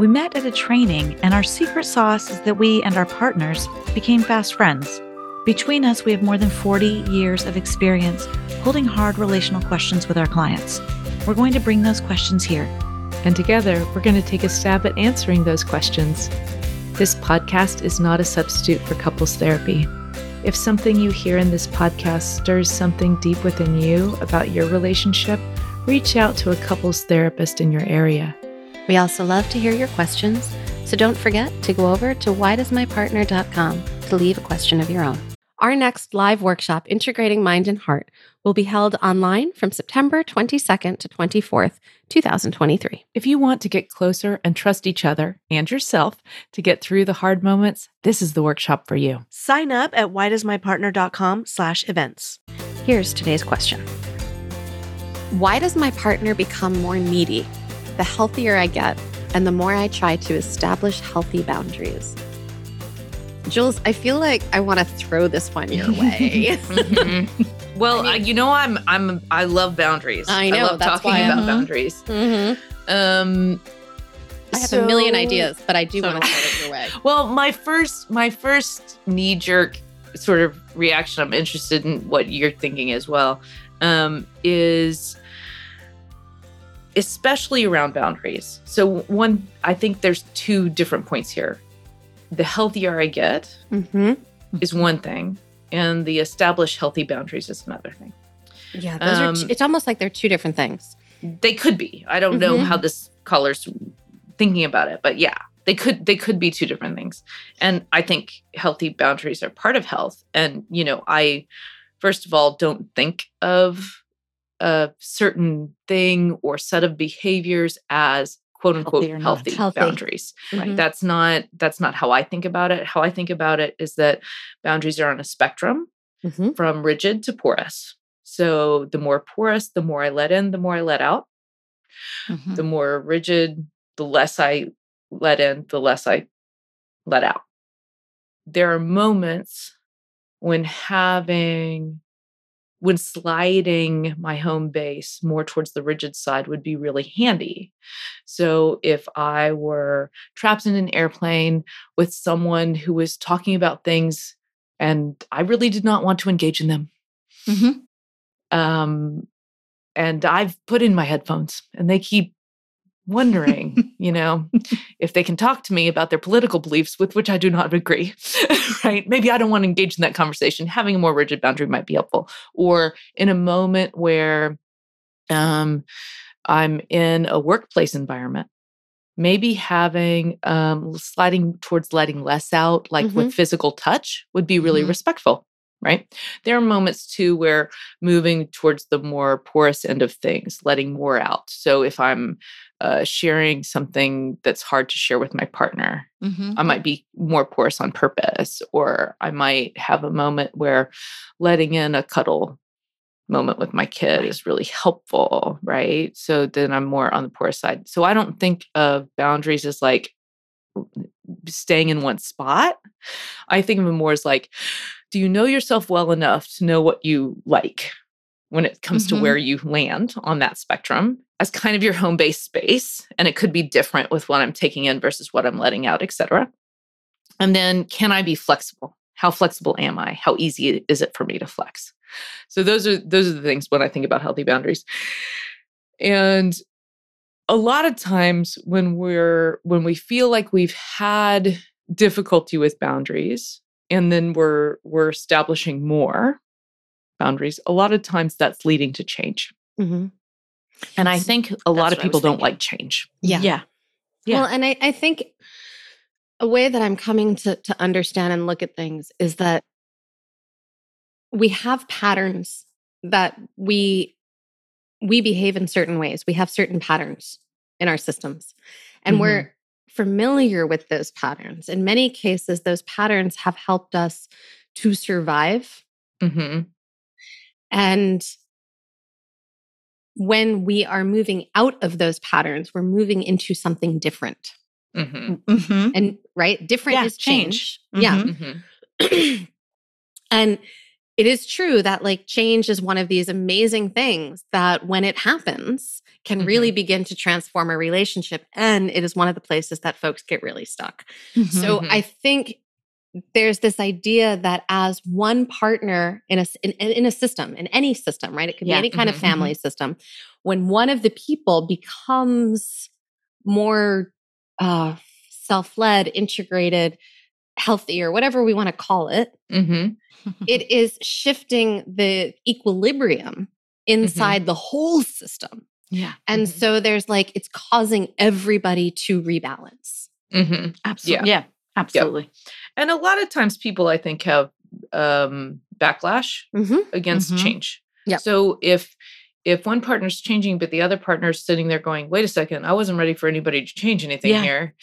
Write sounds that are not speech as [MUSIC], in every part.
We met at a training, and our secret sauce is that we and our partners became fast friends. Between us, we have more than 40 years of experience holding hard relational questions with our clients. We're going to bring those questions here. And together, we're going to take a stab at answering those questions. This podcast is not a substitute for couples therapy. If something you hear in this podcast stirs something deep within you about your relationship, reach out to a couples therapist in your area. We also love to hear your questions, so don't forget to go over to whydoesmypartner.com to leave a question of your own. Our next live workshop, Integrating Mind and Heart, will be held online from September 22nd to 24th, 2023. If you want to get closer and trust each other and yourself to get through the hard moments, this is the workshop for you. Sign up at whydoesmypartner.com slash events. Here's today's question. Why does my partner become more needy the healthier I get and the more I try to establish healthy boundaries? Jules, I feel like I want to throw this one your [LAUGHS] way. mm-hmm. Well, I mean, you know, I'm I'm I love boundaries. I know. I love talking about mm-hmm. boundaries. Mm-hmm. Um, I have so, a million ideas, but I do so, want to throw it your way. [LAUGHS] Well, my first my first knee jerk sort of reaction. I'm interested in what you're thinking as well. Um, is especially around boundaries. So one, I think there's two different points here the healthier I get mm-hmm. is one thing, and the established healthy boundaries is another thing. Yeah, those um, are. It's almost like they're two different things. They could be. I don't mm-hmm. know how this caller's thinking about it, but yeah, they could. They could be two different things. And I think healthy boundaries are part of health. And you know, I first of all don't think of a certain thing or set of behaviors as quote unquote healthy, healthy, healthy, boundaries. Mm-hmm. That's not that's not how I think about it. How I think about it is that boundaries are on a spectrum mm-hmm. from rigid to porous. So the more porous, the more I let in, the more I let out. Mm-hmm. The more rigid, the less I let in, the less I let out. There are moments when having when sliding my home base more towards the rigid side would be really handy. So if I were trapped in an airplane with someone who was talking about things and I really did not want to engage in them. Mm-hmm. Um, and I've put in my headphones and they keep wondering, [LAUGHS] you know, if they can talk to me about their political beliefs with which I do not agree, [LAUGHS] right? Maybe I don't want to engage in that conversation. Having a more rigid boundary might be helpful. Or in a moment where um, I'm in a workplace environment, maybe having um, sliding towards letting less out, like mm-hmm. with physical touch, would be really mm-hmm. respectful right? There are moments too where moving towards the more porous end of things, letting more out. So if I'm uh, sharing something that's hard to share with my partner. Mm-hmm. I might be more porous on purpose, or I might have a moment where letting in a cuddle moment with my kid is really helpful, right? So then I'm more on the porous side. So I don't think of boundaries as like staying in one spot. I think of them more as like, do you know yourself well enough to know what you like when it comes mm-hmm. to where you land on that spectrum? as kind of your home base space and it could be different with what i'm taking in versus what i'm letting out etc and then can i be flexible how flexible am i how easy is it for me to flex so those are those are the things when i think about healthy boundaries and a lot of times when we're when we feel like we've had difficulty with boundaries and then we're we're establishing more boundaries a lot of times that's leading to change Mm-hmm. and i think a lot of people don't thinking. like change Yeah. Yeah. Yeah. Well, and I, I think a way that I'm coming to, to understand and look at things is that we have patterns that we we behave in certain ways. We have certain patterns in our systems. And Mhm. we're familiar with those patterns. In many cases, those patterns have helped us to survive. mm-hmm. And when we are moving out of those patterns, we're moving into something different. Mm-hmm. Mm-hmm. And right, different Yeah, is change. change. Yeah. Mhm. Mm-hmm. [CLEARS THROAT] and it is true that like change is one of these amazing things that when it happens can really begin to transform a relationship and it is one of the places that folks get really stuck. So Mhm. I think there's this idea that as one partner in a in, in a system, in any system, right? It could Yeah. be any kind Mhm, of mhm. family system. When one of the people becomes more uh, self-led, integrated, healthy, or whatever we want to call it, Mm-hmm. it [LAUGHS] is shifting the equilibrium inside the whole system. yeah. And Mhm. so there's like, it's causing everybody to rebalance. Mm-hmm. Absolutely. Yeah. Absolutely. And a lot of times people i think have um backlash Mm-hmm. against Mhm. change Yeah. so if if one partner's changing but the other partner's sitting there going wait a second i wasn't ready for anybody to change anything Yeah. here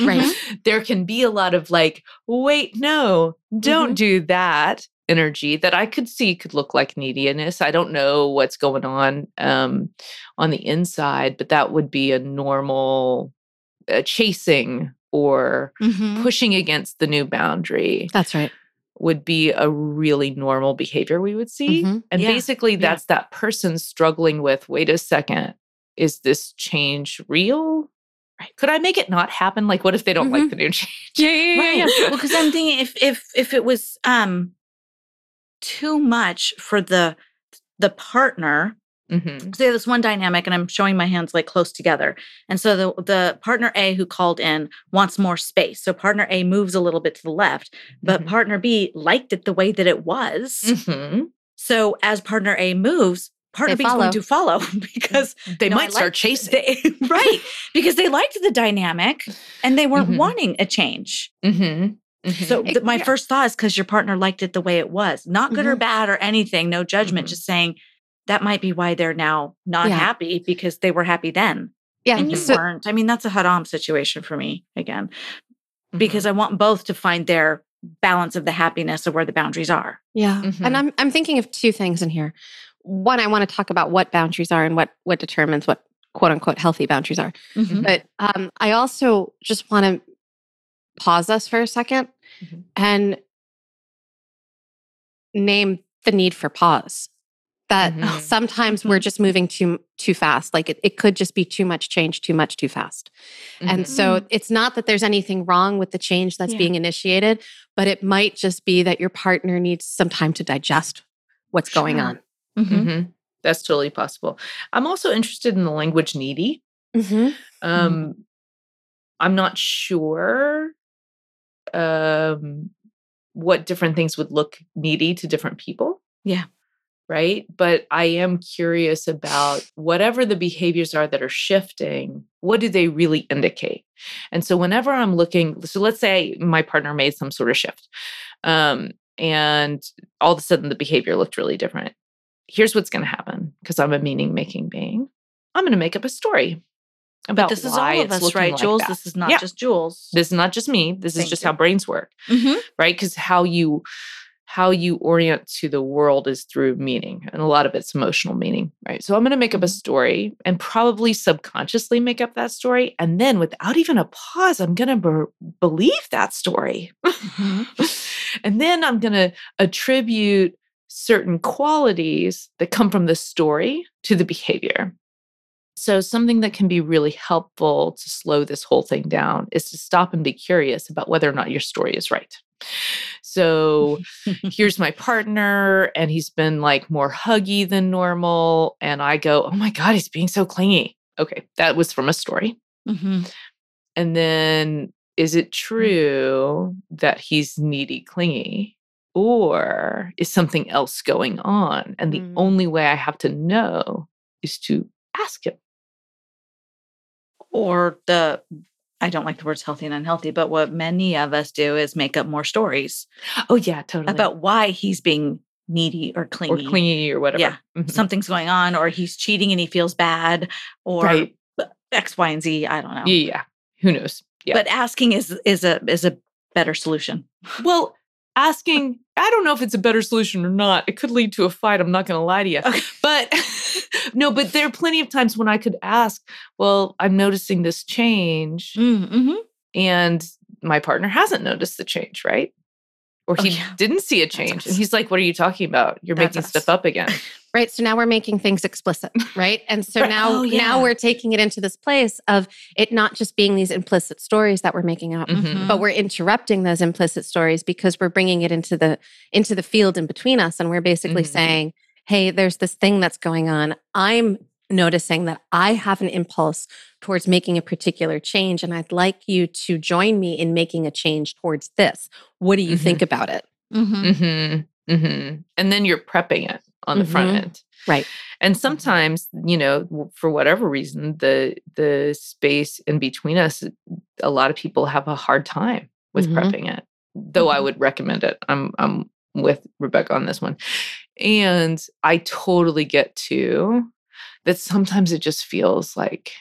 Right. [LAUGHS] there can be a lot of like wait no don't Mhm. do that energy that i could see could look like neediness i don't know what's going on um on the inside but that would be a normal uh, chasing or Mhm. pushing against the new boundary That's right. would be a really normal behavior we would see. Mhm. And Yeah, basically, yeah. that's that person struggling with wait a second, is this change real? Right. Could I make it not happen? Like, what if they don't like Mhm. the new [LAUGHS] change? Yeah, yeah, right well because i'm thinking if if if it was um too much for the the partner Mhm. say this one dynamic and i'm showing my hands like close together and so the the partner a who called in wants more space so partner a moves a little bit to the left but Mhm. partner b liked it the way that it was Mhm. so as partner a moves partner They b is going to follow [LAUGHS] because They No, I might start chasing. they, [LAUGHS] right because they liked the dynamic and they weren't Mhm. wanting a change Mhm. so Mhm. th- my Yeah. first thought is because your partner liked it the way it was, not good or Mhm. bad or anything, no judgment, Mhm. just saying that might be why they're now not Yeah. happy because they were happy then Yeah. and you so- weren't. I mean, that's a Haram situation for me again Mm-hmm. because I want both to find their balance of the happiness of where the boundaries are. Yeah. Mhm. And I'm I'm thinking of two things in here. One, I want to talk about what boundaries are and what what determines what quote unquote healthy boundaries are. Mhm. But um, I also just want to pause us for a 2nd Mhm. and name the need for pause. That Mhm. [LAUGHS] sometimes we're just moving too too fast. Like it, it could just be too much change, too much, too fast. And Mhm. so it's not that there's anything wrong with the change that's Yeah. being initiated, but it might just be that your partner needs some time to digest what's going Sure. on. Mhm. That's totally possible. I'm also interested in the language needy. Mm-hmm. Um, I'm not sure um, what different things would look needy to different people. Yeah. Right. But I am curious about whatever the behaviors are that are shifting, what do they really indicate? And so whenever I'm looking, so let's say my partner made some sort of shift um, and all of a sudden the behavior looked really different. Here's what's going to happen because I'm a meaning making being. I'm going to make up a story about this is all of us, right, like Jules? that. This is not Yeah. just Jules. This is not just me. This is just you. how brains work, Mhm. right? Because how you how you orient to the world is through meaning, and a lot of it's emotional meaning, right? So I'm going to make up a Mhm. story and probably subconsciously make up that story, and then without even a pause, I'm going to be- believe that story, [LAUGHS] and then I'm going to attribute certain qualities that come from the story to the behavior. So, something that can be really helpful to slow this whole thing down is to stop and be curious about whether or not your story is right. So, [LAUGHS] here's my partner, and he's been like more huggy than normal. And I go, Oh my God, he's being so clingy. Okay, that was from a story. Mhm. And then is it true that he's needy, clingy? Or is something else going on? And the Mm. only way I have to know is to ask him. Or the, I don't like the words healthy and unhealthy, but what many of us do is make up more stories Oh, yeah, totally. about why he's being needy or clingy or clingy. or whatever. Yeah. Mhm. Something's going on, or he's cheating and he feels bad, or Right. X, Y, and Z. I don't know. Yeah, yeah. Who knows? Yeah. But asking is is a is a better solution. Well, asking, I don't know if it's a better solution or not. It could lead to a fight. I'm not going to lie to you. [LAUGHS] Okay. But no, but there are plenty of times when I could ask, well, I'm noticing this change Mm-hmm. and my partner hasn't noticed the change, right? Or Oh, he yeah. didn't see a change. And he's like, what are you talking about? You're That's making us. stuff up again. [LAUGHS] Right. So now we're making things explicit, right? And so Right. [LAUGHS] now Oh, yeah. now we're taking it into this place of it not just being these implicit stories that we're making up, Mhm. but we're interrupting those implicit stories because we're bringing it into the into the field in between us and we're basically Mhm. saying, "Hey, there's this thing that's going on. I'm noticing that I have an impulse towards making a particular change and I'd like you to join me in making a change towards this. What do you Mhm. think about it?" Mm-hmm. hmm hmm And then you're prepping it on the front Mhm. end. Right. And sometimes, you know, for whatever reason, the the space in between us, a lot of people have a hard time with prepping it. Though I would recommend it. I'm I'm with Rebecca on this one. And I totally get to that sometimes it just feels like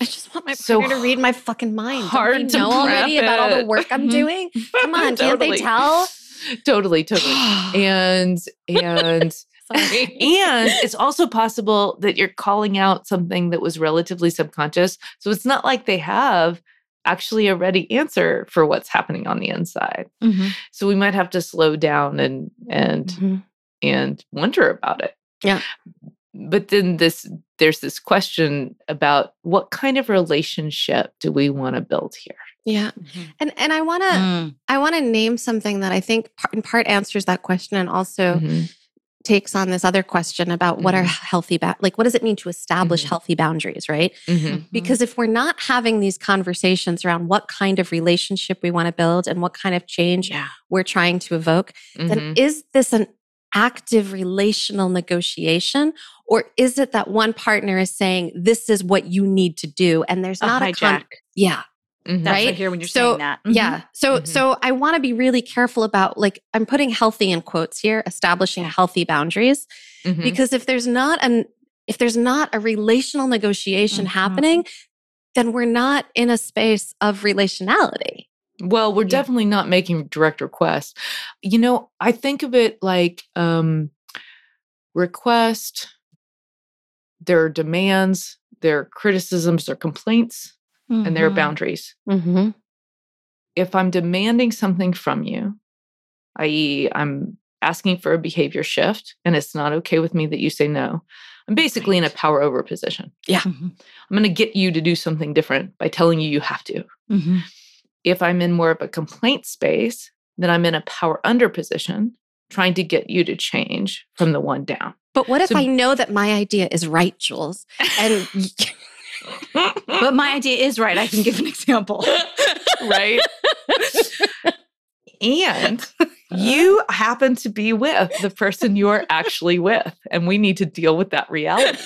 I just want my So partner to read my fucking mind. Hard to know already prep about all the work I'm doing. Mm-hmm. Come on, [LAUGHS] can't they Totally. tell? [LAUGHS] Totally, totally. [SIGHS] and and [LAUGHS] and it's also possible that you're calling out something that was relatively subconscious. So it's not like they have actually a ready answer for what's happening on the inside. Mm-hmm. So we might have to slow down and and Mhm. and wonder about it. Yeah. But then this there's this question about what kind of relationship do we want to build here? Yeah. And and I want to Mm. I want to name something that I think part, in part answers that question and also Mhm. Takes on this other question about what are Mhm. healthy ba- like what does it mean to establish Mhm. healthy boundaries, right? Mhm. Because if we're not having these conversations around what kind of relationship we want to build and what kind of change yeah. we're trying to evoke, then Mhm. is this an active relational negotiation or is it that one partner is saying this is what you need to do and there's A not a con- yeah Mhm. That's what right? hear when you're So, saying that. yeah so Mhm. so i want to be really careful about like i'm putting healthy in quotes here establishing healthy boundaries Mhm. because if there's not an if there's not a relational negotiation Mhm. happening then we're not in a space of relationality Well, we're Yeah. definitely not making direct requests. You know, I think of it like um request, there are demands, there are criticisms, there are complaints, and there are Mhm. boundaries. mm-hmm. If I'm demanding something from you, i.e., I'm asking for a behavior shift, and it's not okay with me that you say no, I'm basically in a power over position. Mhm. I'm going to get you to do something different by telling you you have to. Mhm. if I'm in more of a complaint space, then I'm in a power under position, trying to get you to change from the one down. but what if So- i know that my idea is right jules and [LAUGHS] But my idea is right. I can give an example. right? and you happen to be with the person you're actually with, and we need to deal with that reality.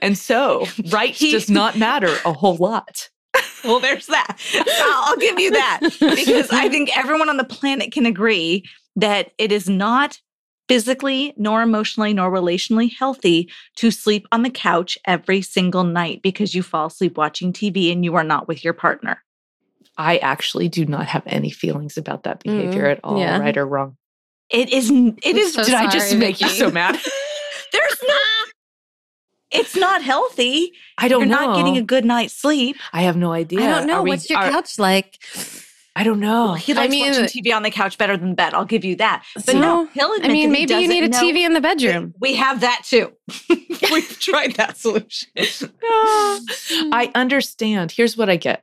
and so, right He- does not matter a whole lot. well, there's that. I'll, I'll give you that because I think everyone on the planet can agree that it is not physically, nor emotionally, nor relationally healthy to sleep on the couch every single night because you fall asleep watching TV and you are not with your partner. I actually do not have any feelings about that behavior mm, at all, yeah. right or wrong. It is. n- It I'm is. so Did I just sorry, make you so mad? [LAUGHS] There's no. It's not healthy. I don't You're know. not getting a good night's sleep. I have no idea. i don't know Are we- what's your are- couch like I don't know. He I likes mean- watching TV on the couch better than bed. I'll give you that. But So, no, he'll admit i mean that he maybe you need a know- tv in the bedroom We have that too. [LAUGHS] [LAUGHS] We've tried that solution. I understand. Here's what I get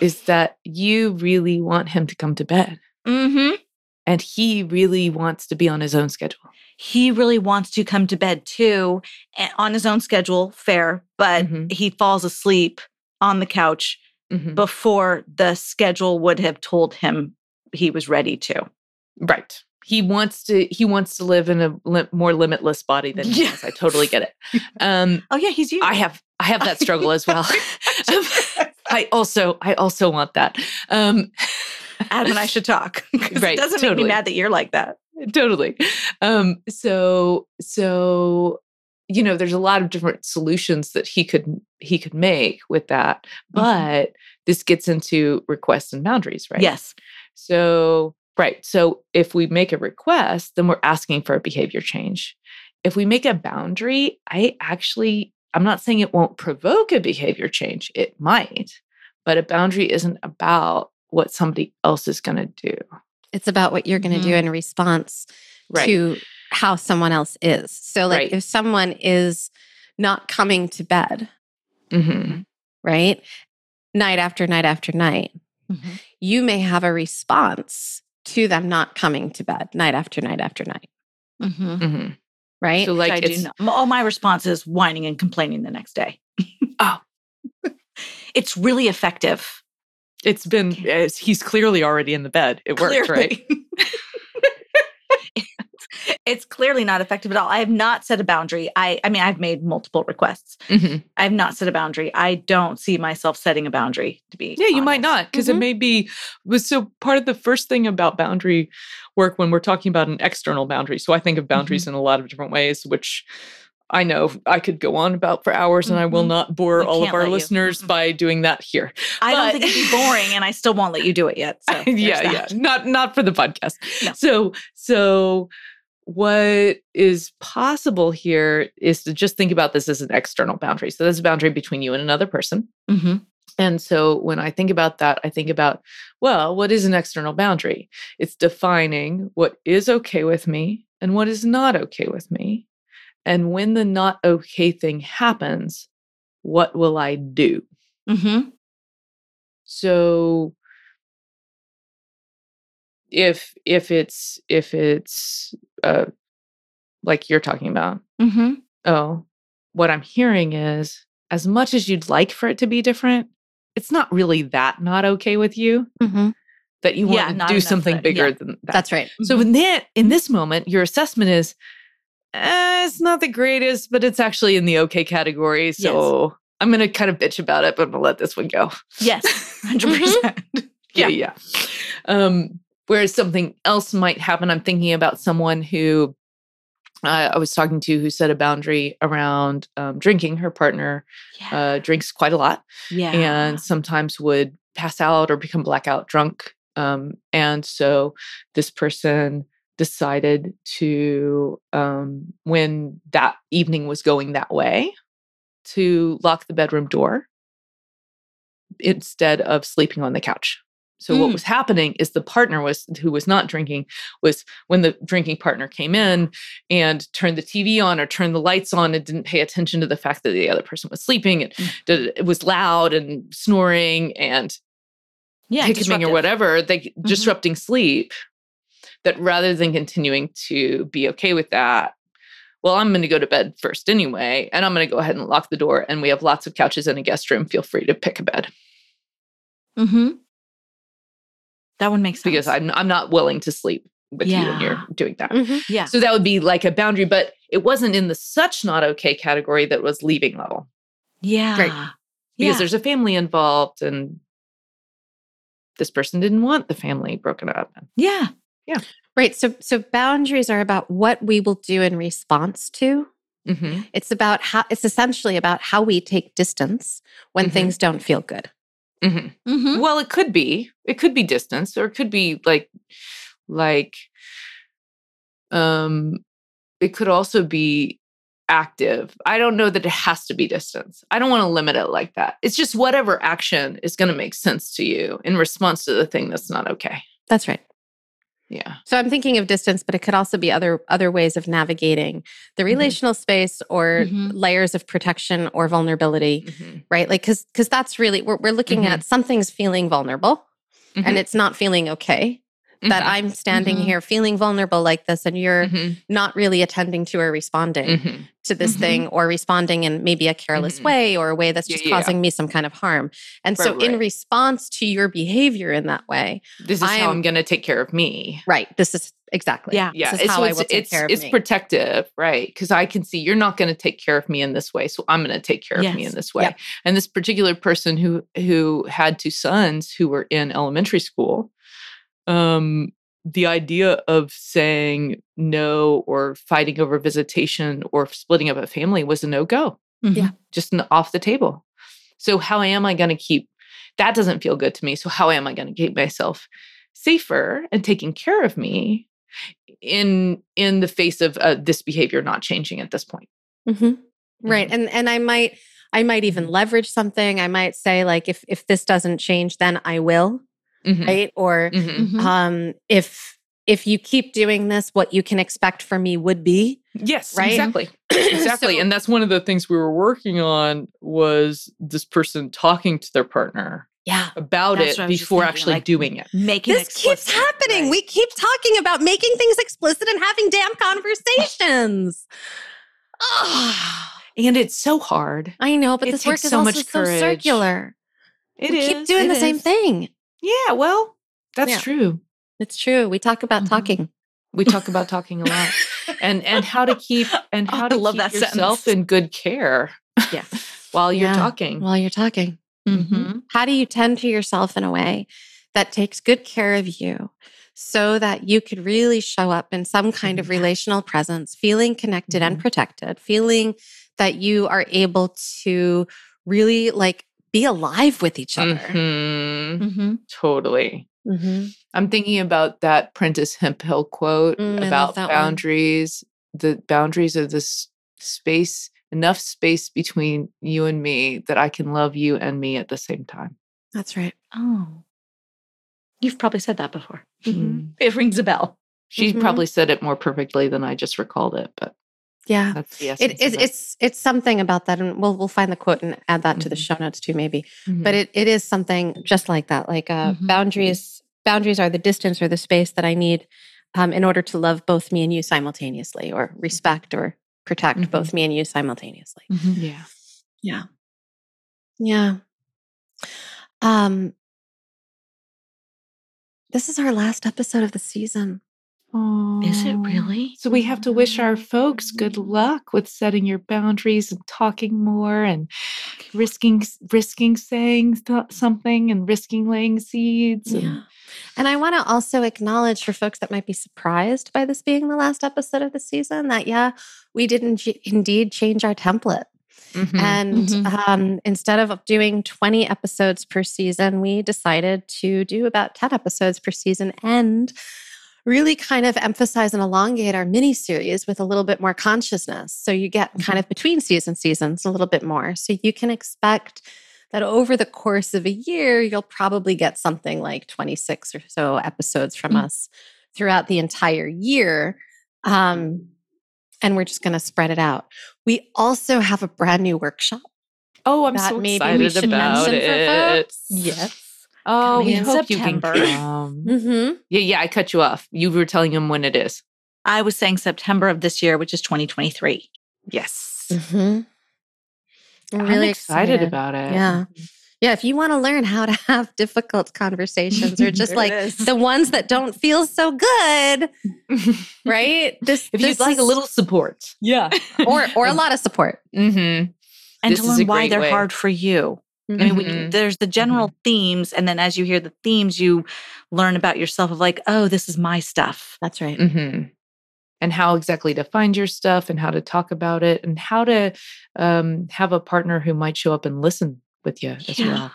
is that you really want him to come to bed mm-hmm. and he really wants to be on his own schedule. He really wants to come to bed too on his own schedule, fair, but Mhm. he falls asleep on the couch Mhm. before the schedule would have told him he was ready to. Right. He wants to. He wants to live in a li- more limitless body than he. I totally get it. [LAUGHS] Um, Oh yeah, he's you. I have. I have that struggle as well. [LAUGHS] Um, I also. I also want that. Um, Adam and I [LAUGHS] should talk. Right, It doesn't make me mad that you're like that. totally. Um, so. So. You know, there's a lot of different solutions that he could he could make with that, mm-hmm. but this gets into requests and boundaries, right? Yes. So, right. So, if we make a request, then we're asking for a behavior change. If we make a boundary, I actually, I'm not saying it won't provoke a behavior change, it might, but a boundary isn't about what somebody else is going to do. It's about what you're going to do mm-hmm. in response Right. to how someone else is. So, like, Right. if someone is not coming to bed, hmm right, night after night after night, Mm-hmm. you may have a response to them not coming to bed night after night after night, Mm-hmm. hmm right? So, like, I it's. All my response is whining and complaining the next day. Oh. [LAUGHS] it's really effective. it's been, it's, he's clearly already in the bed. It worked, right? [LAUGHS] It's clearly not effective at all. I have not set a boundary. I I mean I've made multiple requests. hmm I have not set a boundary. I don't see myself setting a boundary to be Yeah, you might not because it may be was so part of the first thing about boundary work when we're talking about an external boundary. So I think of boundaries Mm-hmm. in a lot of different ways, which I know I could go on about for hours, and I will Mhm. not bore We all of our listeners by doing that here. I don't think it'd be boring and I still won't let you do it yet. So [LAUGHS] yeah, yeah, not not for the podcast. No. So so what is possible here is to just think about this as an external boundary. So there's a boundary between you and another person. Mhm. And so when I think about that, I think about, well, what is an external boundary? It's defining what is okay with me and what is not okay with me. And when the not okay thing happens, what will I do? Mhm. So if if it's if it's uh like you're talking about, Mhm. oh, what I'm hearing is as much as you'd like for it to be different, it's not really that not okay with you Mhm. that you Yeah, want to do something that- bigger yeah. than that. That's right. so in that in this moment, your assessment is eh, it's not the greatest, but it's actually in the okay category. So I'm gonna kind of bitch about it, but I'm gonna let this one go. Yes. [LAUGHS] 100%. [LAUGHS] yeah yeah um whereas something else might happen i'm thinking about someone who uh, i was talking to who set a boundary around um, drinking her partner Yeah. uh, drinks quite a lot yeah. and sometimes would pass out or become blackout drunk um, and so this person decided to um, when that evening was going that way to lock the bedroom door instead of sleeping on the couch so what Mm. was happening is the partner was who was not drinking was when the drinking partner came in and turned the TV on or turned the lights on and didn't pay attention to the fact that the other person was sleeping and Mm. did, it was loud and snoring and yeah. hiccupping or whatever, they disrupting sleep. That rather than continuing to be okay with that, well, I'm going to go to bed first anyway, and I'm going to go ahead and lock the door. And we have lots of couches in a guest room. Feel free to pick a bed Mhm. That one makes sense. because I'm I'm not willing to sleep with you when you're doing that. Mhm. yeah. So that would be like a boundary, but it wasn't in the such not okay category that was leaving level Yeah. Right. because yeah. there's a family involved and this person didn't want the family broken up. yeah. Yeah. Right. So, so boundaries are about what we will do in response to. Mhm. It's about how. It's essentially about how we take distance when Mhm. things don't feel good. Mhm. Mhm. Well, it could be. It could be distance, or it could be like, like, um, it could also be active. I don't know that it has to be distance. I don't want to limit it like that. It's just whatever action is going to make sense to you in response to the thing that's not okay. That's right. Yeah. So I'm thinking of distance, but it could also be other other ways of navigating the relational space or Mhm. layers of protection or vulnerability. Mhm. Right. Like because because that's really we're we're looking at something's feeling vulnerable and it's not feeling okay. That Mhm. I'm standing Mhm. here feeling vulnerable like this and you're Mhm. not really attending to or responding Mhm. to this thing or responding in maybe a careless way or a way that's just yeah, yeah. causing me some kind of harm. And so Right, in response to your behavior in that way, This is how I'm- I'm going to take care of me. right, this is exactly. Yeah. Yeah, This is it's, how I will take it's, care of it's me. protective, right? Because I can see you're not going to take care of me in this way, so I'm going to take care of me in this way. Yep. And this particular person who who had two sons who were in elementary school, um, the idea of saying no or fighting over visitation or splitting up a family was a no go, Yeah. just n- off the table. So how am I going to keep? That doesn't feel good to me. So how am I going to keep myself safer and taking care of me in in the face of uh, this behavior not changing at this point? Mm-hmm. Right. Mhm. And and I might I might even Mhm. leverage something. I might say like if if this doesn't change then I will, Mhm. right? Or Mhm. Mhm. um if if you keep doing this what you can expect from me would be Yes, Right? exactly. [CLEARS THROAT] Exactly. So- and that's one of the things we were working on was this person talking to their partner yeah. about it what I was just before thinking, actually like, doing it. Making This keeps happening. right. We keep talking about making things explicit and having damn conversations. Ah, [SIGHS] And it's so hard. I know, but It this work is so also much so circular. It we is. keep doing it the same thing. Yeah, well, that's Yeah. true. It's true. We talk about Mhm. talking. We talk about talking a lot. And and how to keep [LAUGHS] and Oh, how I to love keep that yourself sentence. in good care Yeah. [LAUGHS] while you're Yeah. talking. While you're talking. Mhm. How do you tend to yourself in a way that takes good care of you so that you could really show up in some kind of Mhm. relational presence, feeling connected and Mhm. protected, feeling that you are able to really like be alive with each other? Mhm. Mhm. Totally. Mm-hmm. I'm thinking about that Prentice Hemphill quote Mm, about that one. boundaries. The boundaries of this space, enough space between you and me that I can love you and me at the same time. That's right. Oh. You've probably said that before. Mm. It rings a bell. She Mhm. probably said it more perfectly than I just recalled it, but Yeah. that's the essence. It, it, it's it's something about that, and we'll we'll find the quote and add that to the Mhm. show notes too, maybe. Mhm. but it, it is something just like that like uh, Mhm. boundaries boundaries are the distance or the space that i need um, in order to love both me and you simultaneously or respect or protect Mhm. both me and you simultaneously yeah. yeah yeah um this is our last episode of the season Is it really? So we have to wish our folks good luck with setting your boundaries and talking more and risking risking saying th- something and risking laying seeds. and- yeah and i want to also acknowledge for folks that might be surprised by this being the last episode of the season that yeah we didn't j- indeed change our template Mhm. And Mhm. um, instead of doing 20 episodes per season, we decided to do about 10 episodes per season and really kind of emphasize and elongate our mini series with a little bit more consciousness. So you get kind of between season seasons a little bit more. So you can expect that over the course of a year, you'll probably get something like 26 or so episodes from Mm. us throughout the entire year. Um, and we're just going to spread it out. We also have a brand new workshop oh, I'm that so maybe excited we should about mention it. for folks. Yes. Oh, we in hope September. you can come. [COUGHS] Mm-hmm. Yeah, yeah. I cut you off. You were telling him when it is. I was saying September of this year, which is 2023. Yes. Mm-hmm. I'm I'm really excited, about it. Yeah. Yeah. If you want to learn how to have [LAUGHS] difficult conversations or just [LAUGHS] like the ones that don't feel so good, [LAUGHS] right? This, if this you'd like a little support. yeah, or or a lot of support. Mm-hmm. and This to learn why they're way. hard for you. I mean, we, Mhm. there's the general themes, and then as you hear the themes, you learn about yourself of like, oh, this is my stuff. That's right. hmm And how exactly to find your stuff and how to talk about it and how to um, have a partner who might show up and listen with you as Yeah. well.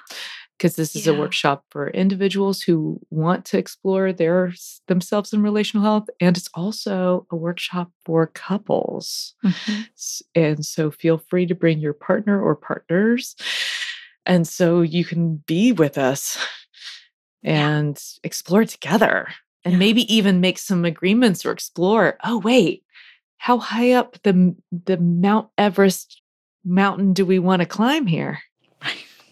Because this is a workshop for individuals who want to explore their themselves in relational health, and it's also a workshop for couples. S- And so feel free to bring your partner or partners. And so you can be with us [LAUGHS] and explore together and Yeah. maybe even make some agreements or explore. Oh, wait, how high up the, the Mount Everest mountain do we want to climb here?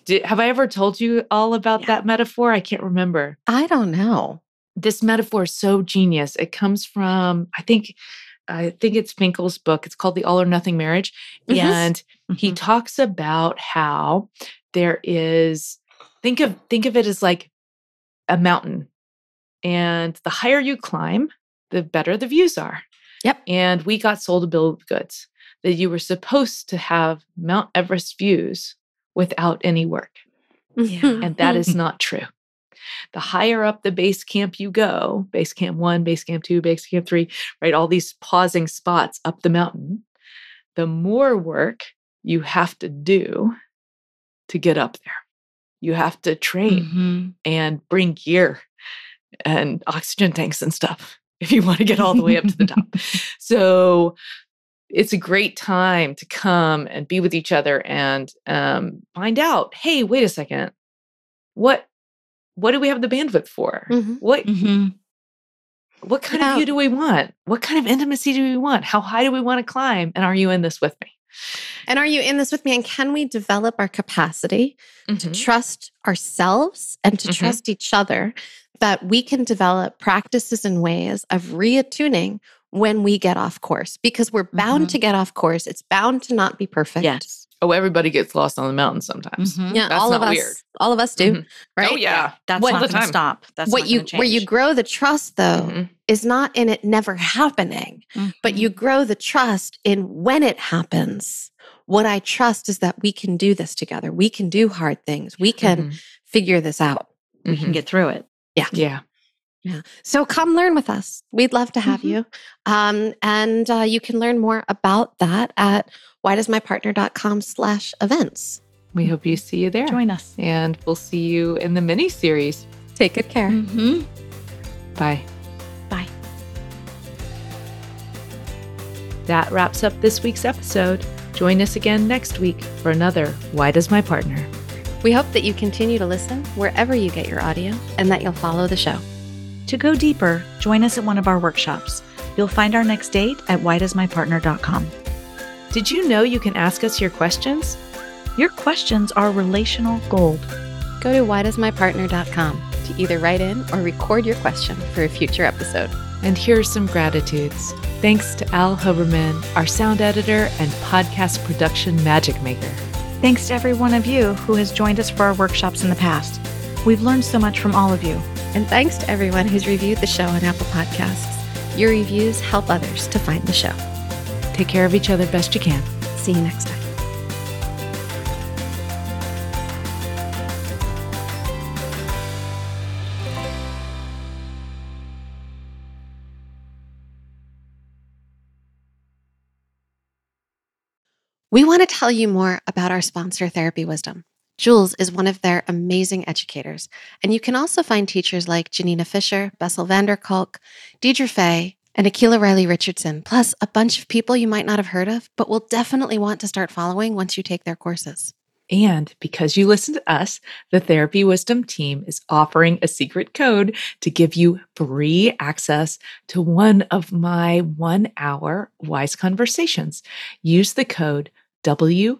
Did, have I ever told you all about Yeah. that metaphor? I can't remember. I don't know. this metaphor is so genius. It comes from, I think, I think it's Finkel's book. It's called The All or Nothing Marriage. Mhm. And he Mhm. talks about how there is think of think of it as like a mountain. And the higher you climb, the better the views are. Yep. And we got sold a bill of goods that you were supposed to have Mount Everest views without any work. [LAUGHS] Yeah. And that is not true. The higher up the base camp you go, base camp one, base camp two, base camp three, right? All these pausing spots up the mountain, the more work you have to do to get up there. You have to train Mhm. and bring gear and oxygen tanks and stuff if you want to get all the way up to the top. [LAUGHS] So it's a great time to come and be with each other and um, find out. Hey, wait a second. What what do we have the bandwidth for? Mhm. What Mhm. what kind Yeah. of view do we want? What kind of intimacy do we want? How high do we want to climb? And are you in this with me? And are you in this with me? And can we develop our capacity to Mhm. trust ourselves and to Mhm. trust each other that we can develop practices and ways of reattuning when we get off course? Because we're bound Mhm. to get off course. It's bound to not be perfect. Yes. Oh, everybody gets lost on the mountain sometimes. Mhm. Yeah, That's all of us, weird. all of us do, Mhm. right? Oh yeah. That's What- not the going to time. stop. That's what not you gonna where you grow the trust though Mhm. is not in it never happening, but you grow the trust in when it happens. What I trust is that we can do this together. We can do hard things. We can Mhm. figure this out. we can get through it. Yeah, yeah. So come learn with us. We'd love to have Mhm. you. Um, and uh, you can learn more about that at whydoesmypartner.com slash events. We hope you see you there. Join us. And we'll see you in the mini series. Take good care. Mm-hmm. Bye. Bye. That wraps up this week's episode. Join us again next week for another Why Does My Partner? We hope that you continue to listen wherever you get your audio and that you'll follow the show. To go deeper, join us at one of our workshops. You'll find our next date at whydoesmypartner.com. Did you know you can ask us your questions? Your questions are relational gold. Go to whydoesmypartner.com to either write in or record your question for a future episode. And here's some gratitudes. Thanks to Al Huberman, our sound editor and podcast production magic maker. Thanks to every one of you who has joined us for our workshops in the past. We've learned so much from all of you. And thanks to everyone who's reviewed the show on Apple Podcasts. Your reviews help others to find the show. Take care of each other best you can. See you next time. We want to tell you more about our sponsor, Therapy Wisdom. Jules is one of their amazing educators, and you can also find teachers like Janina Fisher, Bessel van der Kolk, Deirdre Fay, and Akila Riley Richardson, plus a bunch of people you might not have heard of, but will definitely want to start following once you take their courses. And because you listen to us, the Therapy Wisdom team is offering a secret code to give you free access to one of my one hour wise conversations. Use the code WDMP